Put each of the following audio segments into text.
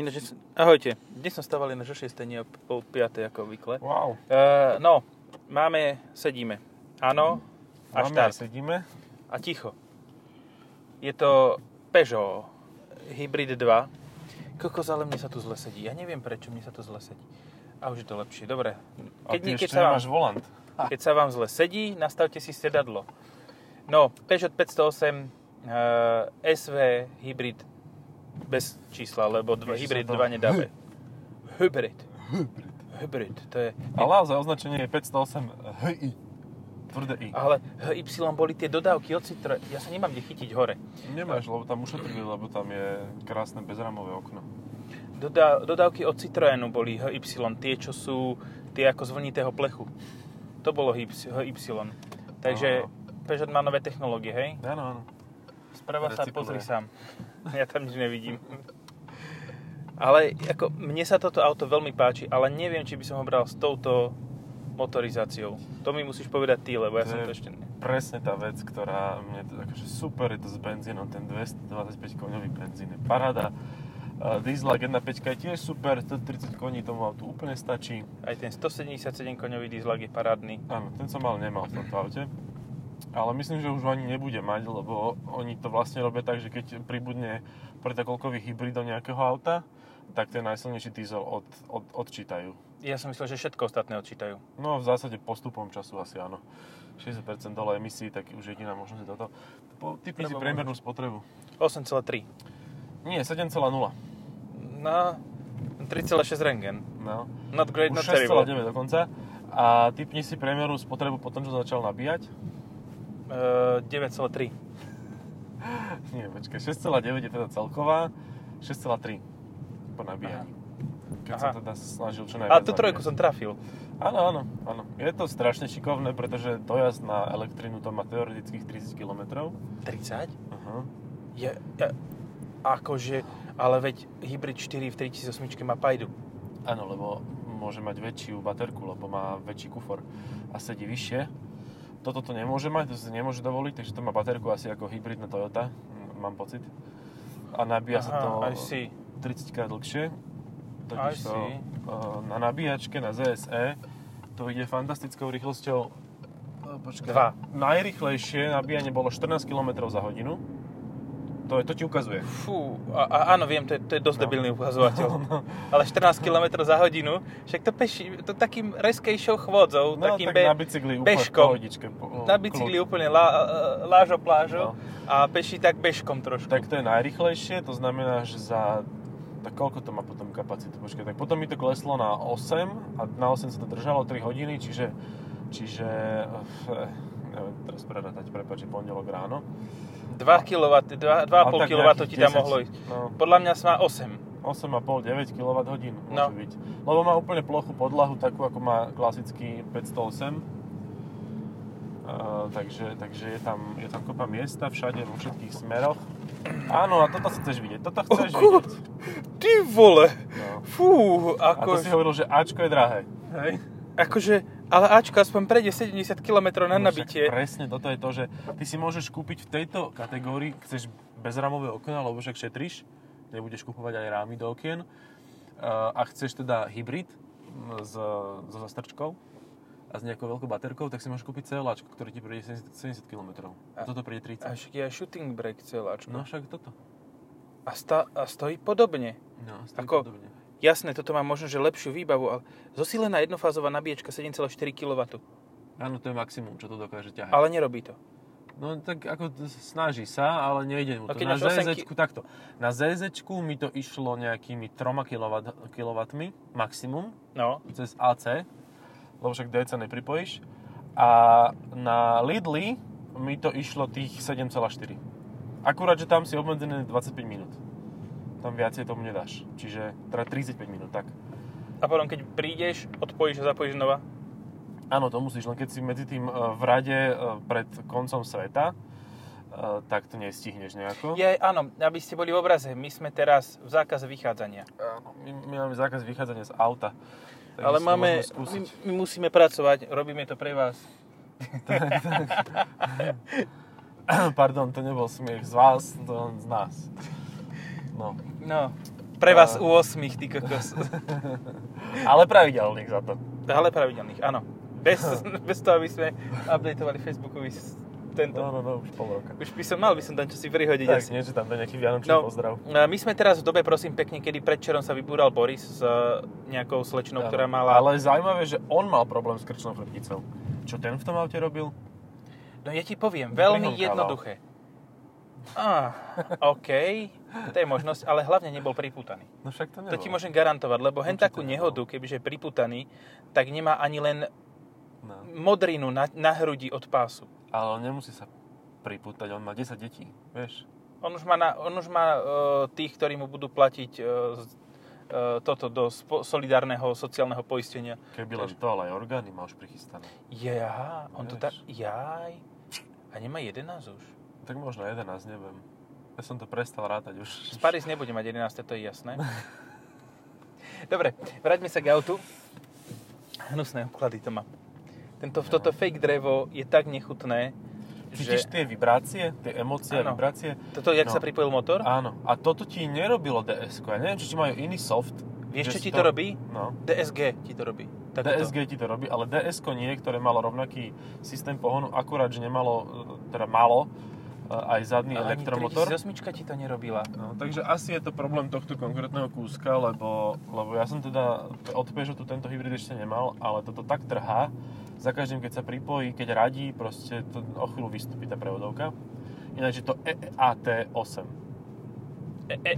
Ináč, ahojte, dnes som stával na 6 nie o pol 5 ako obvykle. Wow. Uh, no, máme, sedíme. Áno, a Máme štart. a sedíme. A ticho. Je to Peugeot Hybrid 2. Kokos, ale mne sa tu zle sedí. Ja neviem, prečo mne sa tu zle sedí. A už je to lepšie. Dobre. A Keď, ty keď, ešte sa vám, volant. keď sa vám zle sedí, nastavte si sedadlo. No, Peugeot 508 uh, SV Hybrid bez čísla, lebo Píše Hybrid sa to 2 nedáme. Hybrid. Hybrid. To je... Ale naozaj označenie je 508 HI. Tvrdé I. Ale Y boli tie dodávky od Citroën. Ja sa nemám kde chytiť hore. Nemáš, lebo tam ušetrili, lebo tam je krásne bezramové okno. Doda- dodávky od Citroënu boli HY, tie, čo sú tie ako z vlnitého plechu. To bolo HY. Takže Áno. Peugeot má nové technológie, hej? Áno, áno. Sprava sa pozri sám. Ja tam nič nevidím. Ale ako, mne sa toto auto veľmi páči, ale neviem, či by som ho bral s touto motorizáciou. To mi musíš povedať ty, lebo ja To som to ešte... ne- Presne tá vec, ktorá mne to, akože super je to s benzínom, ten 225 koňový benzín je paráda. Dieselak 1.5 je tiež super, 130 koní tomu autu úplne stačí. Aj ten 177 koňový dieselak je parádny. Áno, ten som mal nemal v tomto aute. Ale myslím, že už ho ani nebude mať, lebo oni to vlastne robia tak, že keď pribudne pretokolkový hybrid do nejakého auta, tak ten najsilnejší diesel od, od, odčítajú. Ja som myslel, že všetko ostatné odčítajú. No v zásade postupom času asi áno. 60% dole emisí, tak už jediná možnosť je toto. Typni si priemernú spotrebu. 8,3. Nie, 7,0. No, 3,6 rengen. No. Not great, Už not terrible. 6,9 dokonca. A typni si priemernú spotrebu po tom, čo začal nabíjať. Uh, 9,3. Nie, počkaj, 6,9 je teda celková, 6,3 po nabíjaní. Keď Aha. sa teda snažil čo najviac Ale tú trojku som trafil. Áno, áno, áno. Je to strašne šikovné, pretože dojazd na elektrínu to má teoretických 30 km. 30? Aha. Je, je, akože, ale veď Hybrid 4 v 3008 má pajdu. Áno, lebo môže mať väčšiu baterku, lebo má väčší kufor a sedí vyššie. Toto to nemôže mať, to si nemôže dovoliť, takže to má baterku asi ako hybridná Toyota, mám pocit. A nabíja sa to I see. 30 krát dlhšie. Totiž to uh, na nabíjačke na ZSE to ide fantastickou rýchlosťou. Uh, Počkaj, Dva. Najrychlejšie nabíjanie bolo 14 km za hodinu. To, to ti ukazuje. Fú, a, a áno, viem, to je, to je dosť No. debilný ukazovateľ. Ale 14 km za hodinu, však to, peši, to takým reskejšou chôdzou, No takým tak be, na bicykli bežkom. pohodičke. po- na bicykli kľud. úplne lá, lážo plážo No. a peši tak bežkom trošku. Tak to je najrychlejšie, to znamená, že za... Tak koľko to má potom kapacitu? Počkaj, tak potom mi to kleslo na 8 a na 8 sa to držalo 3 hodiny, čiže... Čiže... neviem teraz prerátať, prepáč, pondelok ráno. 2 kW, 2,5 Ale tak kW ti tam 10. mohlo ísť. No. Podľa mňa má 8. 8,5-9 kWh môže No. byť. Lebo má úplne plochú podlahu, takú ako má klasický 508. Uh, takže, takže je, tam, je tam kopa miesta všade, vo všetkých smeroch. Áno, a toto chceš vidieť, toto chceš Oku. vidieť. Ty vole! No. Fú, A ako... to si hovoril, že Ačko je drahé. Hej? Akože, ale Ačko aspoň prejde 70 km na No nabitie. Presne, toto je to, že ty si môžeš kúpiť v tejto kategórii, chceš bezramové okná, lebo však šetríš, nebudeš kupovať aj rámy do okien, uh, a chceš teda hybrid mm, s, so zastrčkou a s nejakou veľkou baterkou, tak si môžeš kúpiť CLAčko, ktoré ti prejde 70, 70 km. A toto prejde 30. A však je aj shooting brake celáčko. No však toto. A, sta, a stojí podobne. No, stojí Ako- podobne. Jasné, toto má možno, že lepšiu výbavu, ale zosílená jednofázová nabíjačka 7,4 kW. Áno, to je maximum, čo to dokáže ťahať. Ale nerobí to. No tak ako snaží sa, ale nejde mu to. keď na máš 8 ZZ, takto. Na ZZ mi to išlo nejakými 3 kW, maximum, No, cez AC, lebo však DC nepripojíš. A na Lidli mi to išlo tých 7,4. Akurát, že tam si obmedzené 25 minút. Tam viacej tomu nedáš. Čiže teda 35 minút, tak. a potom keď prídeš, odpojíš a zapojíš znova. Áno, to musíš, len keď si medzi tým e, v rade e, pred koncom sveta, e, tak to nestihneš nejako. Je, áno, aby ste boli v obraze, my sme teraz v zákaze vychádzania. Áno, My, my máme zákaz vychádzania z auta. Takže Ale máme, my, my musíme pracovať, robíme to pre vás. Pardon, to nebol smiech z vás, to z nás. No. No, Pre vás u 8, ty kokos. Ale pravidelných za to. Ale pravidelných, áno. Bez, bez toho, aby sme updateovali Facebookový tento. No, no, no, už pol roka. Už by som mal by som tam čo si prihodiť Tak, asi. niečo tam to nejaký vianočný No, pozdrav. my sme teraz v dobe, prosím pekne, kedy predčerom sa vybúral Boris s e, nejakou slečnou, ktorá Áno. mala... Ale zaujímavé, že on mal problém s krčnou chrbticou. Čo ten v tom aute robil? No ja ti poviem, veľmi Prihonkával. jednoduché. Á, OK, to je možnosť, ale hlavne nebol priputaný. No však to To nebolo. ti môžem garantovať, lebo hen takú nebol. nehodu, kebyže je priputaný, tak nemá ani len No. modrinu na, na hrudi od pásu. Ale on nemusí sa pripútať, on má 10 detí, vieš. On už má, na, on už má uh, tých, ktorí mu budú platiť uh, toto do spo, solidárneho sociálneho poistenia. Keby len to, ale aj orgány má už prichystané. Jaha, on to tak... Jaj. A nemá 11 už. Tak možno 11, neviem. Ja som to prestal rátať už. Z Paris nebude mať 11, to je jasné. Dobre, vráťme sa k autu. Hnusné obklady to má. Tento, toto fake drevo je tak nechutné, Cítiš že... tie vibrácie, tie emócie a vibrácie? Toto, jak No. sa pripojil motor? Áno. A toto ti nerobilo DSK. Ja neviem, či ti majú iný soft. Vieš, čo ti to robí? No. DSG ti to robí. Takto. DSG ti to robí, ale DSK nie, ktoré malo rovnaký systém pohonu, akurát, že nemalo, e, teda malo aj zadný ani elektromotor. 3008 ti to nerobila. No, takže asi je to problém tohto konkrétneho kúska, lebo, lebo ja som teda od Peugeotu tento hybrid ešte nemal, ale toto tak trhá, za každým, keď sa pripojí, keď radí, proste to o chvíľu vystúpi tá prevodovka. Ináč je to E EAT8. E, e.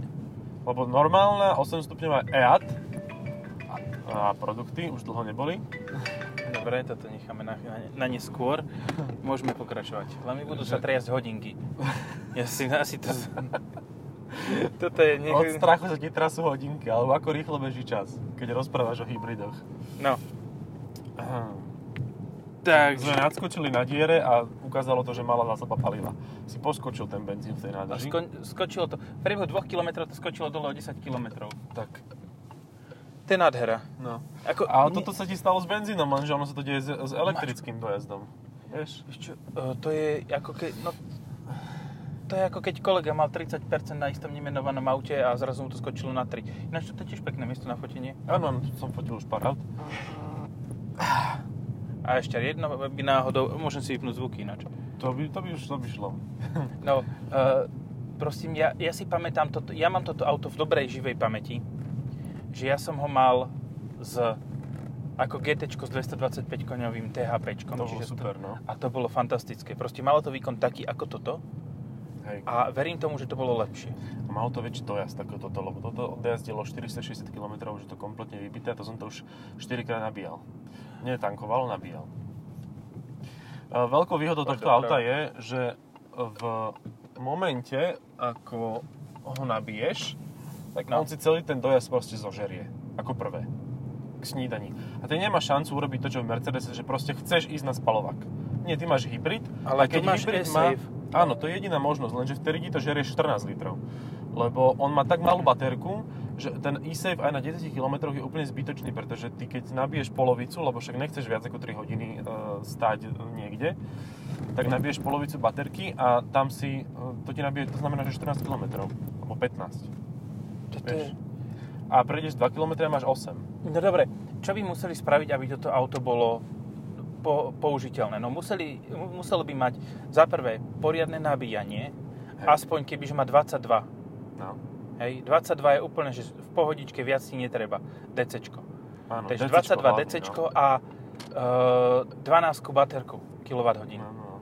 Lebo normálna 8 stupňová EAT a, produkty už dlho neboli. Dobre, toto necháme na, na, na neskôr. Môžeme pokračovať. Len mi budú sa triasť hodinky. Ja si asi to... Toto je... Od Nech... strachu sa ti trasú hodinky, alebo ako rýchlo beží čas, keď rozprávaš o hybridoch. No, Aha. takže... Sme nadskočili na diere a ukázalo to, že mala zásoba paliva. Si poskočil ten benzín v tej nádrži. sko- skočilo to. V priebehu 2 km to skočilo dole o 10 km. Tak, To je nádhera. no. Ako, A nie- toto sa ti stalo s benzínom, lenže ono sa to deje s, s elektrickým dojazdom. Vieš? Čo, e, to je ako keď... No, to je ako keď kolega mal 30% na istom nemenovanom aute a zrazu mu to skočilo na 3. Ináč to je tiež pekné miesto na fotenie. Áno, som fotil už pár aut. A ešte jedno by náhodou... Môžem si vypnúť zvuky ináč. To by, to by už to by šlo. No, uh, prosím, ja, ja si pamätám, toto, ja mám toto auto v dobrej živej pamäti, že ja som ho mal z ako GT s 225 koňovým THP. To bolo super, no. A to bolo fantastické. Proste malo to výkon taký ako toto Hej. a verím tomu, že to bolo lepšie. A malo to väčší dojazd ako toto, lebo toto dojazdilo 460 km, už je to kompletne vybité a to som to už 4 krát nabíjal. Nie tankoval, nabíjal. Veľkou výhodou tohto auta je, že v momente, ako ho nabiješ, tak No. on si celý ten dojazd proste zožerie. Ako prvé. K snídaní. A ty nemá šancu urobiť to, čo v Mercedese, že proste chceš ísť na spalovák. Nie, ty máš hybrid, Ale a keď máš hybrid má... Áno, to je jediná možnosť, lenže vtedy ti to žerie 14 litrov. Lebo on má tak malú baterku, že ten e-save aj na 10 km je úplne zbytočný, pretože ty keď nabiješ polovicu, lebo však nechceš viac ako 3 hodiny e, stáť niekde, tak nabiješ polovicu baterky a tam si, e, to ti nabije, to znamená, že 14 km, alebo 15. Vieš. je... A prejdeš 2 km a máš 8. No dobre, čo by museli spraviť, aby toto auto bolo po, použiteľné? No museli, mu- muselo by mať za prvé poriadne nabíjanie, Hej. aspoň keby, že má 22. No. Hej, 22 je úplne, že v pohodičke viac si netreba. DCčko. Áno, Takže DCčko 22 hlavne, DCčko a e, 12 baterku kWh. No, no, no.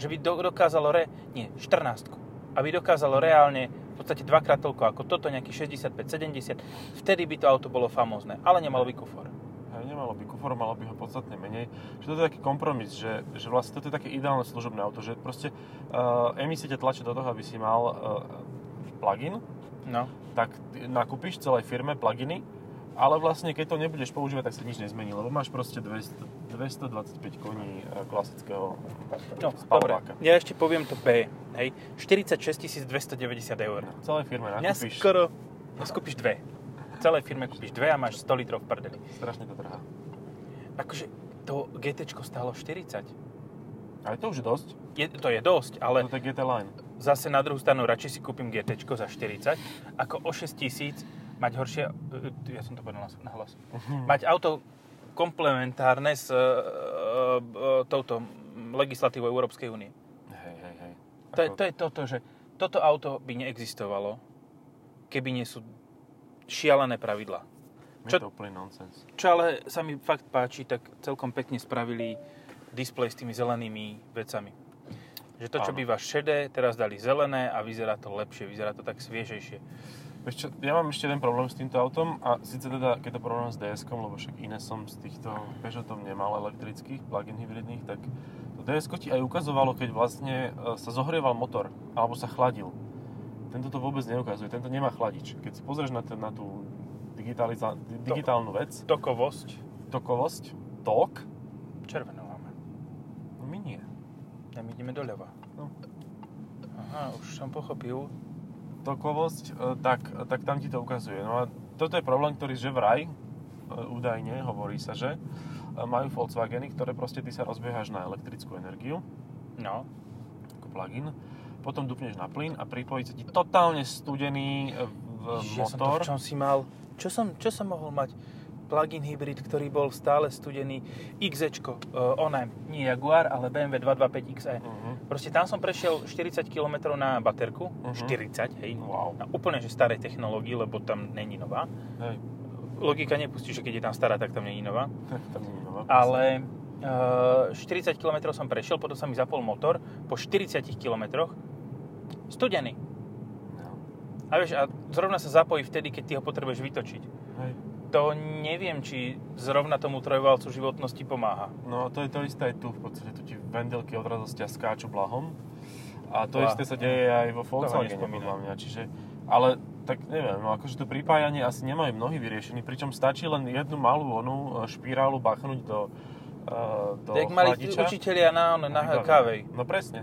Že by do, dokázalo, re, nie, 14 aby dokázalo reálne v podstate dvakrát toľko ako toto, nejaký 65-70, vtedy by to auto bolo famózne, ale nemalo by kufor. Hej, nemalo by kufor, malo by ho podstatne menej. Že toto je taký kompromis, že, že vlastne toto je také ideálne služobné auto, že proste uh, emisie ťa tlačia do toho, aby si mal uh, plug-in, No. tak nakúpiš celej firme pluginy, ale vlastne keď to nebudeš používať, tak sa nič nezmení, lebo máš proste 200, 225 koní uh, klasického No, dobre. Ja ešte poviem to B. Hej. 46 290 eur. Celej firme Ja nakúpiš, skoro... No, skúpiš dve. V celej firme kúpiš dve a máš 100 litrov v prdeli. strašne to trhá. Akože to GT stálo 40. Aj to už je dosť, Je, to je dosť, ale to je GT Line. zase na druhú stranu radšej si kúpim GT za 40, ako o 6 tisíc mať horšie, ja som to povedal na hlas, mať auto komplementárne s uh, uh, touto legislatívou Európskej únie. Hej, hej, hej. To je, to je toto, že toto auto by neexistovalo, keby nie sú šialené pravidlá. Je Čo- to úplný nonsens. Čo ale sa mi fakt páči, tak celkom pekne spravili displej s tými zelenými vecami. Že to, čo Áno. býva šedé, teraz dali zelené a vyzerá to lepšie, vyzerá to tak sviežejšie. Čo, ja mám ešte jeden problém s týmto autom a síce teda, keď to porovnám s DS-kom, lebo však iné som z týchto Peugeotov nemal elektrických, plug-in hybridných, tak to ds ti aj ukazovalo, keď vlastne e, sa zohrieval motor, alebo sa chladil. Tento to vôbec neukazuje, tento nemá chladič. Keď si pozrieš na, ten, na tú digitaliza- di- digitálnu vec, Tokovosť, tokovosť, tok, červenú máme. no my nie. A my ideme doľava. No. Aha, už som pochopil. Tokovosť, e, tak, tak tam ti to ukazuje. No a toto je problém, ktorý že vraj, e, údajne, hovorí sa, že e, majú Volkswageny, ktoré proste ty sa rozbiehaš na elektrickú energiu, No, ako plug-in, potom dupneš na plyn a pripojí sa ti totálne studený e, v ja som to motor. v čom si mal, čo som, čo som mohol mať? Plug-in hybrid, ktorý bol stále studený, XEčko, uh, oné, nie Jaguar, ale BMW 225 XE. Mhm. Proste tam som prešiel 40 km na baterku, Mhm. 40, hej, Wow. na úplne že starej technológii, lebo tam není nová. Hej, Logika nepustí, že keď je tam stará, tak tam není nová. tam je nová. Ale uh, 40 km som prešiel, potom sa mi zapol motor, po 40 km studený. No. A vieš, a zrovna sa zapojí vtedy, keď ty ho potrebuješ vytočiť. Hej. To neviem, či zrovna tomu trojvalcu životnosti pomáha. No to je to isté aj tu, v podstate tu ti vendelky odrazu z ťa skáču blahom. A to Blah. isté sa deje aj vo Volkswagene, podľa mňa. Čiže, ale tak neviem, no akože to pripájanie asi nemajú mnohí vyriešený, pričom stačí len jednu malú onú e, špirálu bachnúť do, uh, do Tak mali učiteľia na, na, na kávej. No presne.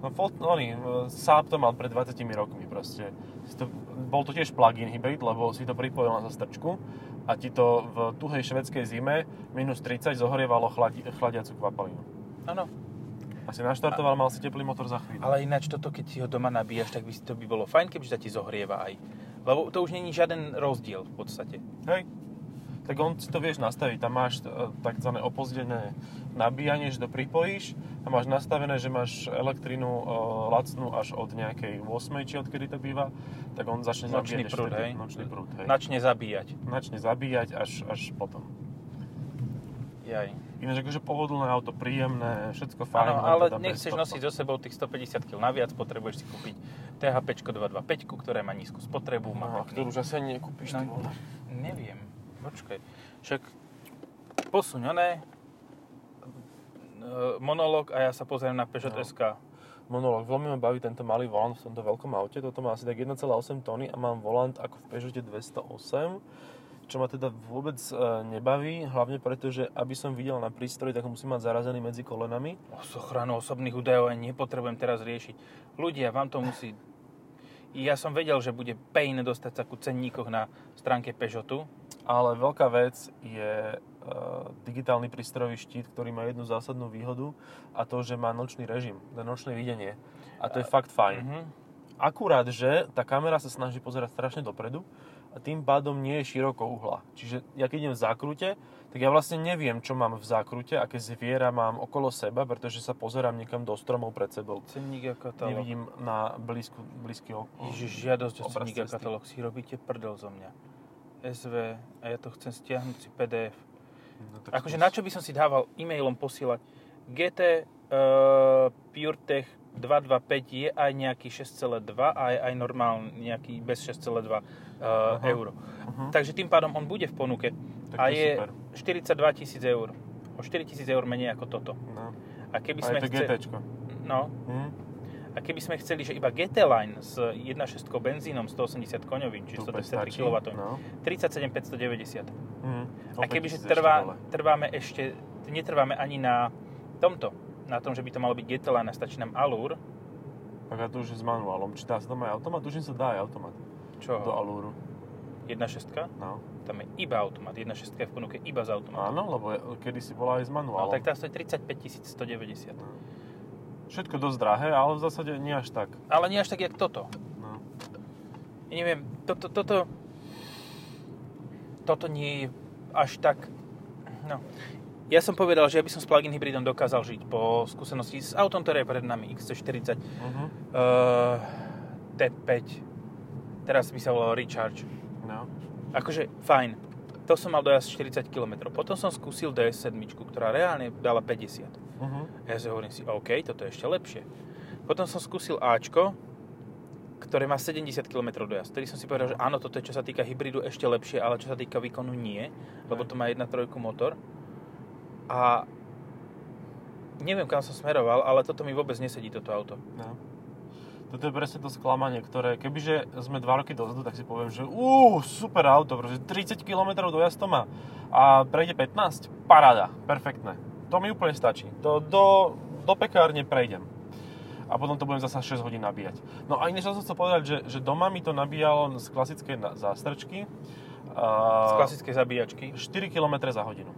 No, Volt, no, oni, e, Saab to mal pred 20 rokmi proste. To, bol to tiež plug-in hybrid, lebo si to pripojil na zastrčku a ti to v tuhej švedskej zime minus 30 zohrievalo chladi, chladiacu kvapalinu. Áno. A si naštartoval, mal si teplý motor za chvíľu. Ale ináč toto, keď si ho doma nabíjaš, tak by to by bolo fajn, keby sa ti zohrieva aj. Lebo to už není žiaden rozdiel v podstate. Hej. Tak on si to vieš nastaviť. Tam máš e, takzvané opozdené nabíjanie, že to pripojíš a máš nastavené, že máš elektrinu e, lacnú až od nejakej 8, či odkedy to býva, tak on začne Nočný zabíjať prúd, hej? Nočný prúd, hej. Načne zabíjať. Načne zabíjať až, až potom. Jaj. Ináč akože pohodlné auto, príjemné, všetko fajn. Áno, ale teda nechceš nosiť so sebou tých 150 kg naviac, potrebuješ si kúpiť THP 225, ktoré má nízku spotrebu, má No, pekný- ktorú už asi ani nekúpiš, No, neviem, počkaj. Však posuň oné, e, monológ a ja sa pozriem na Peugeot No. SK. Monológ. Veľmi ma baví tento malý volant v tomto veľkom aute. Toto má asi tak 1,8 tony a mám volant ako v Peugeote 208, čo ma teda vôbec e, nebaví, hlavne preto, že aby som videl na prístroj, tak ho musím mať zarazený medzi kolenami. S ochranou osobných údajov ani nepotrebujem teraz riešiť. Ľudia, vám to musí... Ja som vedel, že bude pain dostať sa ku cenníkoch na stránke Peugeotu. Ale veľká vec je e, digitálny prístrojový štít, ktorý má jednu zásadnú výhodu a to, že má nočný režim, nočné videnie. A to je fakt fajn. Mhm. Akurát, že tá kamera sa snaží pozerať strašne dopredu a tým pádom nie je široko uhla. Čiže ja keď idem v zákrute, tak ja vlastne neviem, čo mám v zákrute, aké zviera mám okolo seba, pretože sa pozerám niekam do stromov pred sebou. Cenník a katalóg. Nevidím na blízku, blízky ok- Ježiš, žiadosť o cenník a katalóg. Si robíte prdel zo mňa. SV a ja to chcem stiahnuť si PDF. No, tak Akože na čo by som si dával e-mailom posielať? GT uh, PureTech 225 je aj nejaký 6,2 a je aj normálny nejaký bez 6,2 uh, Aha. eur. Mhm. Takže tým pádom on bude v ponuke Tak a je super. 42 tisíc eur. O 4 tisíc eur menej ako toto. No. A keby A sme je to chce- GTčko. No, Hm? A keby sme chceli, že iba GT Line s 1.6 benzínom 180 koňovým, čiže To úplne 123 stačí. kW, No. 37 590. Hm. A si ešte trvá, dole. trváme ešte, netrváme ani na tomto, na tom, že by to malo byť GT Line a stačí nám Allure, Tak a to už je s manuálom. Či dá sa tam aj automat? Tuším sa dá aj automat. čo? Do Alúru. 1.6, No. tam je iba automat, 1.6 je v ponuke iba s automatom. Áno, lebo kedy si bola aj s No, manuálom. tak tá stojí 35 190. Všetko dosť drahé, ale v zásade nie až tak. Ale nie až tak, jak toto. No. Ja neviem, toto, toto, toto nie je až tak... No. Ja som povedal, že ja by som s plug-in hybridom dokázal žiť po skúsenosti s autom, ktoré je pred nami, XC40, Uh-huh. uh, T5, teraz by sa volalo Recharge. No. Akože fajn, to som mal dojazd 40 km. Potom som skúsil DS7, ktorá reálne dala 50. Uh-huh. Ja si hovorím si, OK, toto je ešte lepšie. Potom som skúsil Ačko, ktoré má 70 km dojazd. Vtedy som si povedal, že áno, toto je čo sa týka hybridu ešte lepšie, ale čo sa týka výkonu nie, lebo to má 1.3 motor. A neviem, kam som smeroval, ale toto mi vôbec nesedí, toto auto. No. Toto je presne to sklamanie, ktoré, kebyže sme 2 roky dozadu, tak si poviem, že uú, super auto, pretože 30 km dojazd to má a prejde 15, paráda, perfektné. To mi úplne stačí. To do, do pekárne prejdem. A potom to budem zasa 6 hodín nabíjať. No a iné, som chcel povedať, že, že doma mi to nabíjalo z klasickej zástrčky. Z klasickej zabíjačky. 4 km za hodinu.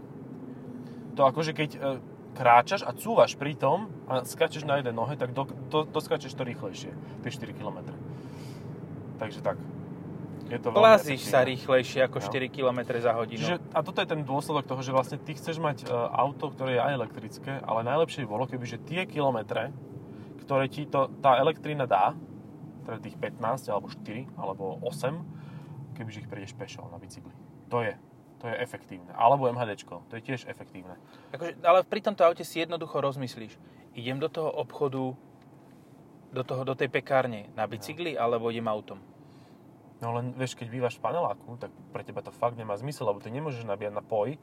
To akože keď e, kráčaš a cúvaš pri tom a skáčeš na jednej nohe, tak do, do, doskačeš to rýchlejšie, tie 4 km. Takže tak. Je to Plazíš sa rýchlejšie ako No. 4 km za hodinu. Čiže, a toto je ten dôsledok toho, že vlastne ty chceš mať e, auto, ktoré je aj elektrické, ale najlepšie bolo, keby že tie kilometre, ktoré ti to, tá elektrina dá, teda tých 15, alebo 4, alebo 8, kebyže ich prejdeš pešo na bicykli. To je, to je efektívne. Alebo MHDčko, to je tiež efektívne. Akože, ale pri tomto aute si jednoducho rozmyslíš. Idem do toho obchodu, do, toho, do tej pekárne na bicykli, alebo idem autom. No len vieš, keď bývaš v paneláku, tak pre teba to fakt nemá zmysel, lebo ty nemôžeš nabíjať na poj,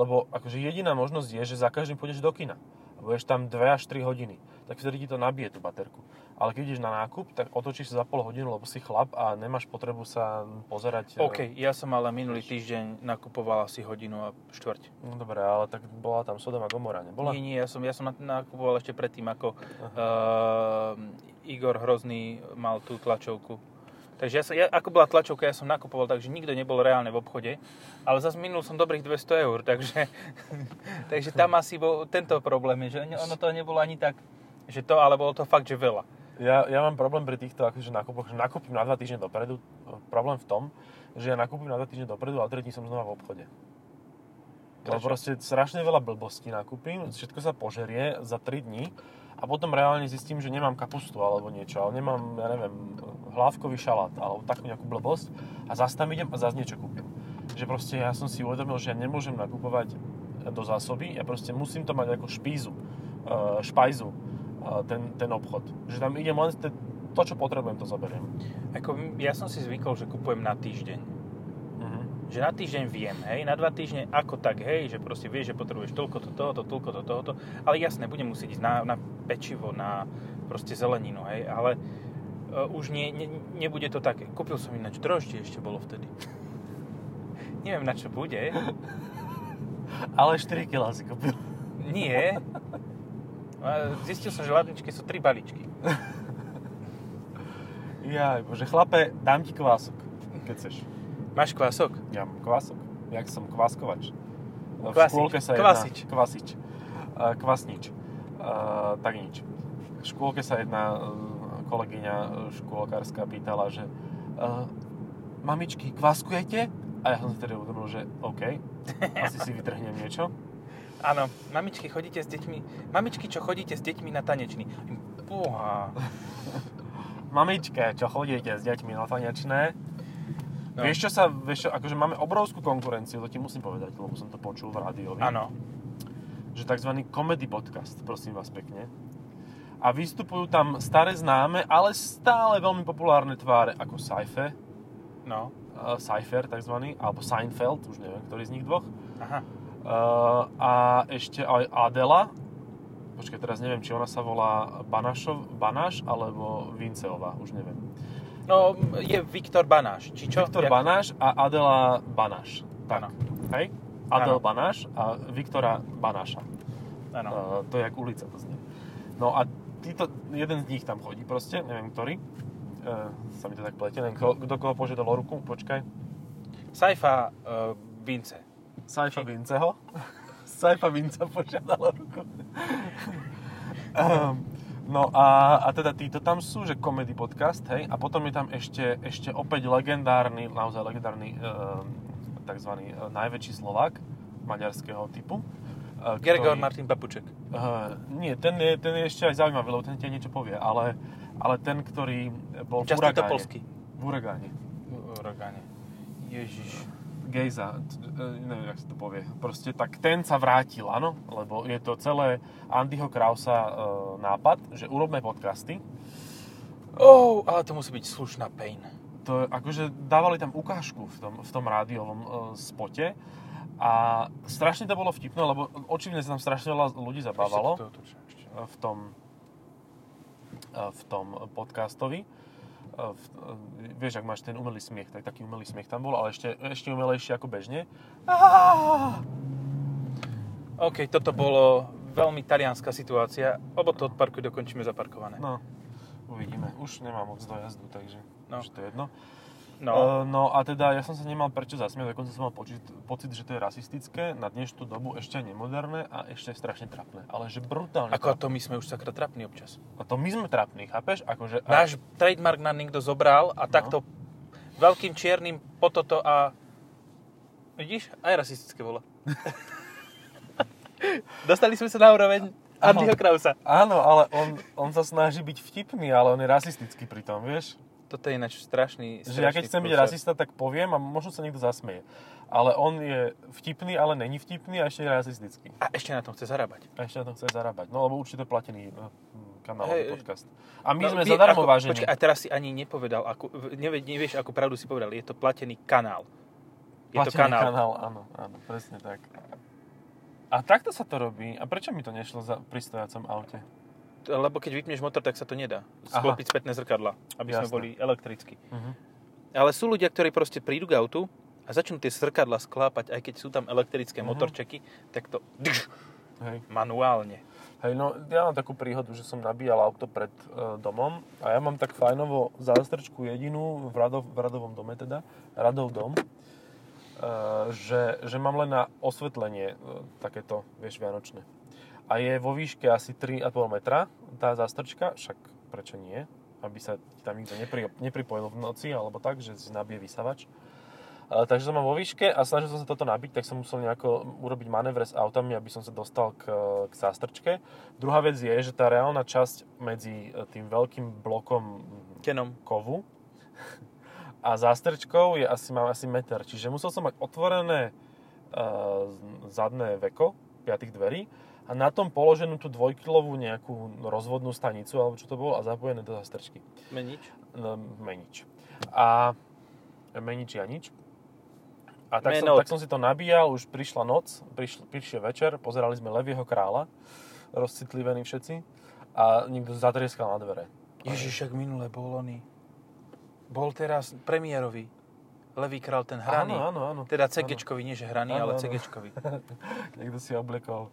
lebo akože jediná možnosť je, že za každým pôjdeš do kina. Budeš tam 2 až 3 hodiny. Tak vtedy ti to nabije tú baterku. Ale keď ideš na nákup, tak otočíš sa za pol hodinu, lebo si chlap a nemáš potrebu sa pozerať. e, OK, ja som ale minulý týždeň nakupoval asi hodinu a štvrť. No dobre, ale tak bola tam Sodoma Gomora, nebola? Nie, nie, ja som, ja som na- nakupoval ešte predtým, ako uh, Igor Hrozný mal tú tlačovku. Takže ja som, ja, ako bola tlačovka, ja som nakupoval, takže nikto nebol reálne v obchode. Ale zase minul som dobrých 200 eur, takže, takže tam asi bol tento problém, že ono to nebolo ani tak, že to, ale bolo to fakt, že veľa. Ja, ja mám problém pri týchto akože nákupoch, že nakúpim na 2 týždne dopredu. Problém v tom, že ja nakúpim na 2 týždne dopredu a 3 dní som znova v obchode. Lebo Prečo? proste strašne veľa blbostí nakúpim, všetko sa požerie za 3 dní a potom reálne zistím, že nemám kapustu alebo niečo, ale nemám, ja neviem, hlávkový šalát alebo takú nejakú blbosť a zase tam idem a zase niečo kúpim. Že proste ja som si uvedomil, že ja nemôžem nakupovať do zásoby, ja proste musím to mať ako špízu, eh, špajzu, eh, ten, ten obchod. Že tam idem len te- to, čo potrebujem, to zoberiem. Ako, ja som si zvykol, že kupujem na týždeň. Mhm. Že na týždeň viem, hej, na dva týždne ako tak, hej, že proste vieš, že potrebuješ toľko to, tohoto, toľko to, tohoto, ale jasné, budem musieť ísť na, na pečivo, na proste zeleninu, hej, ale uh, už nie, ne, nebude to také. Kúpil som ináč droždie ešte bolo vtedy. Neviem, na čo bude. Ale 4 kg si kúpil. Nie. Zistil som, že ladničky sú tri balíčky. Jaj, bože, chlape, dám ti kvások, keď chceš. Máš kvások? Ja mám kvások. Jak som kváskovač. V Kvasič. škôlke sa Kvasič. Jedna, kvasič. Uh, kvasnič. Tak nič. V škôlke sa jedna uh, kolegyňa uh, škôlkárska pýtala, že uh, mamičky, kváskujete? A ja som si tedy uvedomil, že OK, asi si vytrhnem niečo. Áno, mamičky, chodíte s deťmi... Mamičky, čo chodíte s deťmi na tanečný. Uha. Mamičke, čo chodíte s deťmi na tanečné? No. Vieš čo sa, vieš čo, akože máme obrovskú konkurenciu, to ti musím povedať, lebo som to počul v rádiovi. Áno. Že tzv. comedy podcast, prosím vás pekne. A vystupujú tam staré známe, ale stále veľmi populárne tváre, ako Seife, No. uh, Seifer tzv. alebo Seinfeld, už neviem, ktorý z nich dvoch. Aha. Uh, a ešte aj Adela, počkaj, teraz neviem, či ona sa volá Banašov, Banáš alebo Vinceová, už neviem. No, je Viktor Banáš. Či čo? Viktor Jak- Banáš a Adela Banáš. Tak, Áno. hej? Adel Áno. Banáš a Viktora Banáša. Áno. Uh, to je jak ulica, to znie. No a títo, jeden z nich tam chodí proste, neviem ktorý. Uh, sa mi to tak pletie, neviem, kto, kto koho požiadal o ruku, počkaj. Saifa uh, Vince. Saifa Vinceho. Saifa Vinca požiadal o ruku. um, no a, a teda títo tam sú, že comedy podcast, hej, a potom je tam ešte, ešte opäť legendárny, naozaj legendárny um, tzv. najväčší Slovák maďarského typu. e, Gregor ktorý- Martin Papuček. Uh, nie, ten je, ten je ešte aj zaujímavý, lebo ten ti niečo povie, ale, ale ten, ktorý bol v Justin Uragáne. Topolsky. V Uragáne. Uragáne. Ježiš. Gejza, e, neviem, jak sa to povie. Proste tak ten sa vrátil, áno, lebo je to celé Andyho Krausa e, nápad, že urobme podcasty. Oh, ale to musí byť slušná pain. To akože dávali tam ukážku v tom, v tom rádiovom e, spote a strašne to bolo vtipné, lebo očividne sa tam strašne veľa ľudí zabávalo. To ešte. v tom, v tom podcastovi. V, vieš, ak máš ten umelý smiech, tak taký umelý smiech tam bol, ale ešte, ešte umelejší ako bežne. OK, toto bolo veľmi talianská situácia. Obo to odparkuj, dokončíme zaparkované. No, uvidíme. Už nemám moc dojazdu, takže No. už to je jedno. No, Uh, no a teda ja som sa nemal prečo zasmiať, dokonca som mal pocit, pocit, že to je rasistické, na dnešnú dobu ešte nemoderné a ešte strašne trapné. Ale že brutálne ako trapné. to my sme už sakra trapní občas. A to my sme trapní, chápeš? Akože, a- Náš trademark nám niekto zobral a takto veľkým čiernym po toto a... Vidíš? Aj rasistické bolo. Dostali sme sa na úroveň Andyho Krausa. Áno, ale on, on sa snaží byť vtipný, ale on je rasistický pri tom, vieš? Toto je ináč strašný, Že ja keď chcem byť rasista, tak poviem a možno sa niekto zasmeje. Ale on je vtipný, ale není vtipný a ešte je rasistický. A ešte na tom chce zarábať. A ešte na tom chce zarábať. No lebo určite platený no, kanálový Hej, podcast. A my sme vie- zadarmo ako- vážení. Počkaj, a teraz si ani nepovedal, ako, nevie, nevieš, akú pravdu si povedal. Je to platený kanál. Je to Platený kanál. kanál, áno, áno, presne tak. A takto sa to robí. A prečo mi to nešlo za pri stojacom aute? Lebo keď vypneš motor, tak sa to nedá. Sklopiť spätné zrkadla, aby sme Jasné. boli elektricky. Mhm. Ale sú ľudia, ktorí proste prídu k autu a začnú tie zrkadla sklápať, aj keď sú tam elektrické Mhm. motorčeky, tak to dž, Hej. manuálne. Hej, no ja mám takú príhodu, že som nabíjal auto pred e, domom a ja mám tak fajnovo zástrčku jedinú v, Radov, v Radovom dome teda, Radov dom, e, že, že mám len na osvetlenie e, takéto, vieš, vianočné. A je vo výške asi 3,5 metra tá zástrčka, však prečo nie, aby sa ti tam nikto nepri, nepripojil v noci alebo tak, že si nabije vysavač. E, takže som vo výške a snažil som sa toto nabiť, tak som musel nejako urobiť manévre s autami, aby som sa dostal k, k zástrčke. Druhá vec je, že tá reálna časť medzi e, tým veľkým blokom Kenom. kovu a zástrčkou je asi, mám asi meter. Čiže musel som mať otvorené uh, zadné veko piatých dverí a na tom položenú tú dvojkilovú nejakú rozvodnú stanicu, alebo čo to bolo, a zapojené do zástrčky. Menič. No, menič. A menič Janič. A tak som, tak som si to nabíjal, už prišla noc, prišl, prišiel večer, pozerali sme Levieho kráľa, rozcitlivení všetci, a niekto zatrieskal na dvere. Ježiš, ak minule bol oný. Bol teraz premiérový. Levý král ten hraný. Áno, áno, áno. Teda CGčkový, nie že hraný, Áno, ale áno. CGčkový. Niekto si oblekol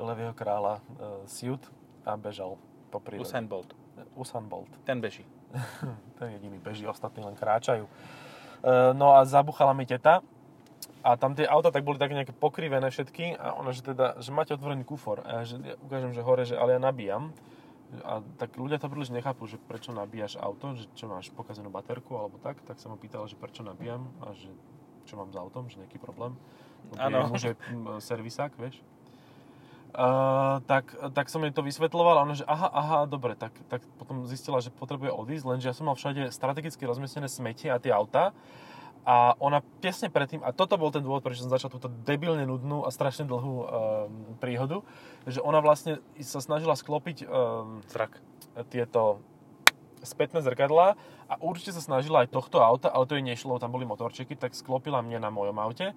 Levieho kráľa uh, siut a bežal po prírode. Usain Bolt. Usain Bolt. Ten beží. Ten jediný beží, ostatní len kráčajú. Uh, no a zabuchala mi teta a tam tie auta tak boli také nejaké pokrivené všetky a ona, že teda, že máte otvorený kufor. A ja, že, ja ukážem, že hore, že ale ja nabíjam. A tak ľudia to príliš nechápu, že prečo nabíjaš auto, že čo máš pokazenú baterku alebo tak, tak sa ma pýtala, že prečo nabíjam a že čo mám s autom, že nejaký problém. Áno. muž je servisák, vieš. Uh, tak, tak som jej to vysvetloval a ona, že aha, aha, dobre, tak, tak potom zistila, že potrebuje odísť, lenže ja som mal všade strategicky rozmiestnené smetie a tie auta a ona tesne predtým, a toto bol ten dôvod, prečo som začal túto debilne nudnú a strašne dlhú um, príhodu, že ona vlastne sa snažila sklopiť um, Zrak. tieto spätné zrkadlá a určite sa snažila aj tohto auta, ale to jej nešlo, tam boli motorčeky, tak sklopila mne na mojom aute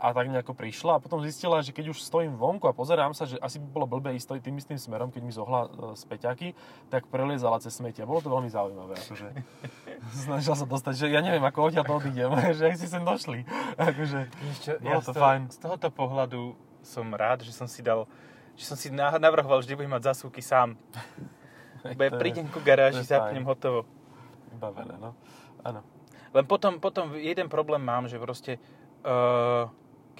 a tak nejako prišla a potom zistila, že keď už stojím vonku a pozerám sa, že asi by bolo blbé ísť tým istým smerom, keď mi zohla e, späťaky, tak preliezala cez smetia. Bolo to veľmi zaujímavé, akože snažila sa dostať, že ja neviem, ako odtiaľ to odídem, že ak si sem došli. Akože, Ešte, Bolo to z toho, fajn. Z tohoto pohľadu som rád, že som si dal že som si na- navrhoval, že budem mať zasúky sám. Bo ja prídem ku garáži, zapnem fajn. hotovo. Vybavené, no. Áno. Len potom, potom jeden problém mám, že proste uh,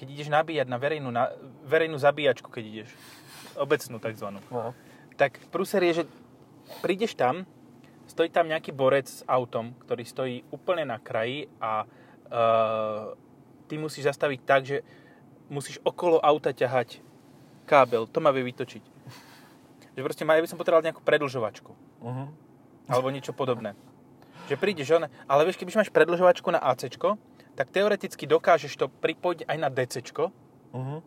keď ideš nabíjať na verejnú, na verejnú zabíjačku, keď ideš, obecnú takzvanú, no. tak prúser je, že prídeš tam, stojí tam nejaký borec s autom, ktorý stojí úplne na kraji a uh, ty musíš zastaviť tak, že musíš okolo auta ťahať kábel. To ma vie vytočiť. Že proste ma, ja by som potreboval nejakú predlžovačku. Uh-huh. Alebo niečo podobné. Že prídeš, on, ale vieš, keby máš predlžovačku na AC, tak teoreticky dokážeš to pripojiť aj na DC Uh-huh.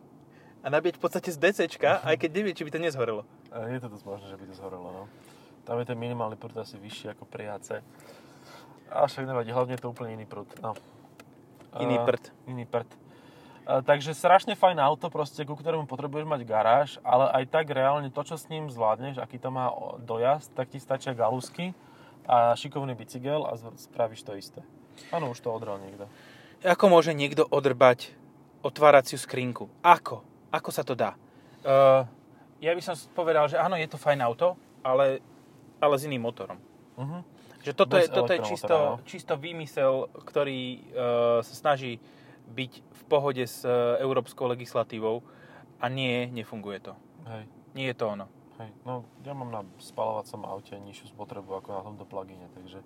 a nabieť v podstate z DC, aj keď nevie, či by to nezhorelo. Je to dosť možné, že by to zhorelo, no. Tam je ten minimálny prúd asi vyšší ako pri AC. A však nevadí, hlavne je to úplne iný prúd. No. Iný prd. Iný prd. A, takže strašne fajn auto, proste, ku ktorému potrebuješ mať garáž, ale aj tak reálne to, čo s ním zvládneš, aký to má dojazd, tak ti stačia galusky a šikovný bicykel a spravíš to isté. Áno, už to odrel niekto. Ako môže niekto odrbať otváraciu skrinku? Ako? Ako sa to dá? Uh, ja by som povedal, že áno, je to fajn auto, ale, ale s iným motorom. Uh-huh. Že toto Bez je, toto je čisto, no. čisto výmysel, ktorý uh, sa snaží byť v pohode s uh, európskou legislatívou a nie, nefunguje to. Hej, Nie je to ono. hej. No, ja mám na spalovacom aute nižšiu spotrebu ako na tomto plugine, takže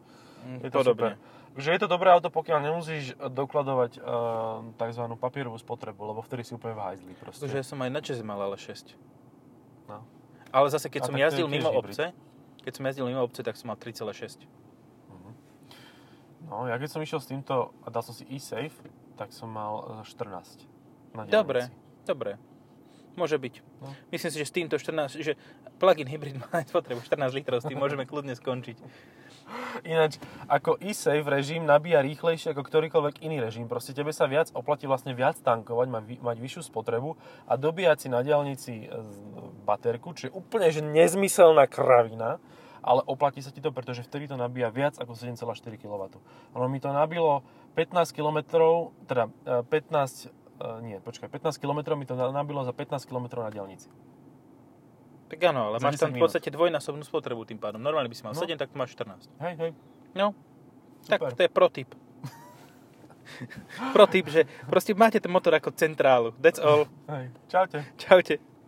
je to super. Že je to dobré auto, pokiaľ nemusíš dokladovať uh, tzv. papierovú spotrebu, lebo vtedy si úplne v hajzli proste. Takže ja som aj na Čeze mal ale 6. No. Ale zase, keď A som jazdil mimo hybrid. obce, keď som jazdil mimo obce, tak som mal 3,6. No, ja keď som išiel s týmto a dal som si e-safe, tak som mal eh, 14 na diaľnici. Dobre, dobre. Môže byť. No. Myslím si, že s týmto 14, že plug-in hybrid má aj spotrebu 14 litrov, s tým môžeme kľudne skončiť. Ináč, ako e-safe režim nabíja rýchlejšie ako ktorýkoľvek iný režim. Proste tebe sa viac oplatí vlastne viac tankovať, mať, mať vyššiu spotrebu a dobíjať si na diálnici z- baterku, čo je úplne že nezmyselná kravina, ale oplatí sa ti to, pretože vtedy to nabíja viac ako 7,4 kW. Ono mi to nabilo 15 km, teda eh, 15, eh, nie, počkaj, 15 km mi to na- nabilo za 15 km na diálnici. Tak áno, ale máš tam 10 v podstate dvojnásobnú spotrebu tým pádom. Normálne by si mal No. 7, tak tu máš 14. Hej, hej, No, tak Super. to je protip. protip, že proste máte ten motor ako centrálu. That's all. hej. Čaute. Čaute.